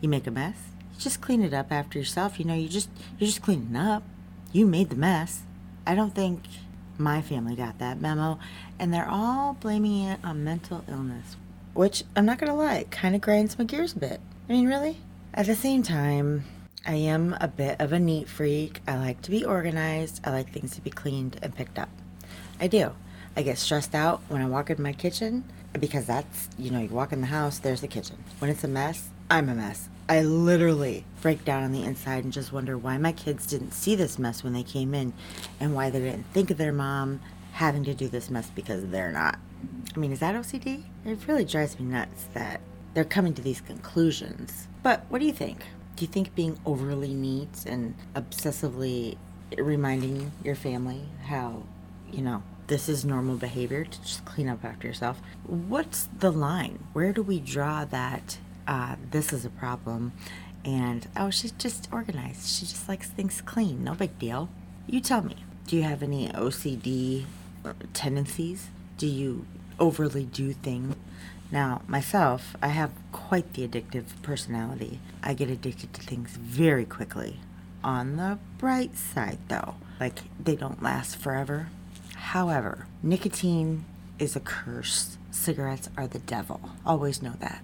You make a mess, you just clean it up after yourself. You know, you just you're just cleaning up. You made the mess. I don't think my family got that memo, and they're all blaming it on mental illness, which I'm not gonna lie, kind of grinds my gears a bit. I mean, really? At the same time, I am a bit of a neat freak. I like to be organized. I like things to be cleaned and picked up. I do. I get stressed out when I walk in my kitchen because that's, you know, you walk in the house, there's the kitchen. When it's a mess, I'm a mess. I literally break down on the inside and just wonder why my kids didn't see this mess when they came in and why they didn't think of their mom having to do this mess because they're not. I mean, is that OCD? It really drives me nuts that they're coming to these conclusions. But what do you think? Do you think being overly neat and obsessively reminding your family how, you know, this is normal behavior to just clean up after yourself? What's the line? Where do we draw that uh, this is a problem and oh, she's just organized. She just likes things clean. No big deal. You tell me, do you have any OCD uh, tendencies? Do you overly do things? Now, myself, I have quite the addictive personality. I get addicted to things very quickly. On the bright side, though, like they don't last forever. However, nicotine is a curse. Cigarettes are the devil. Always know that.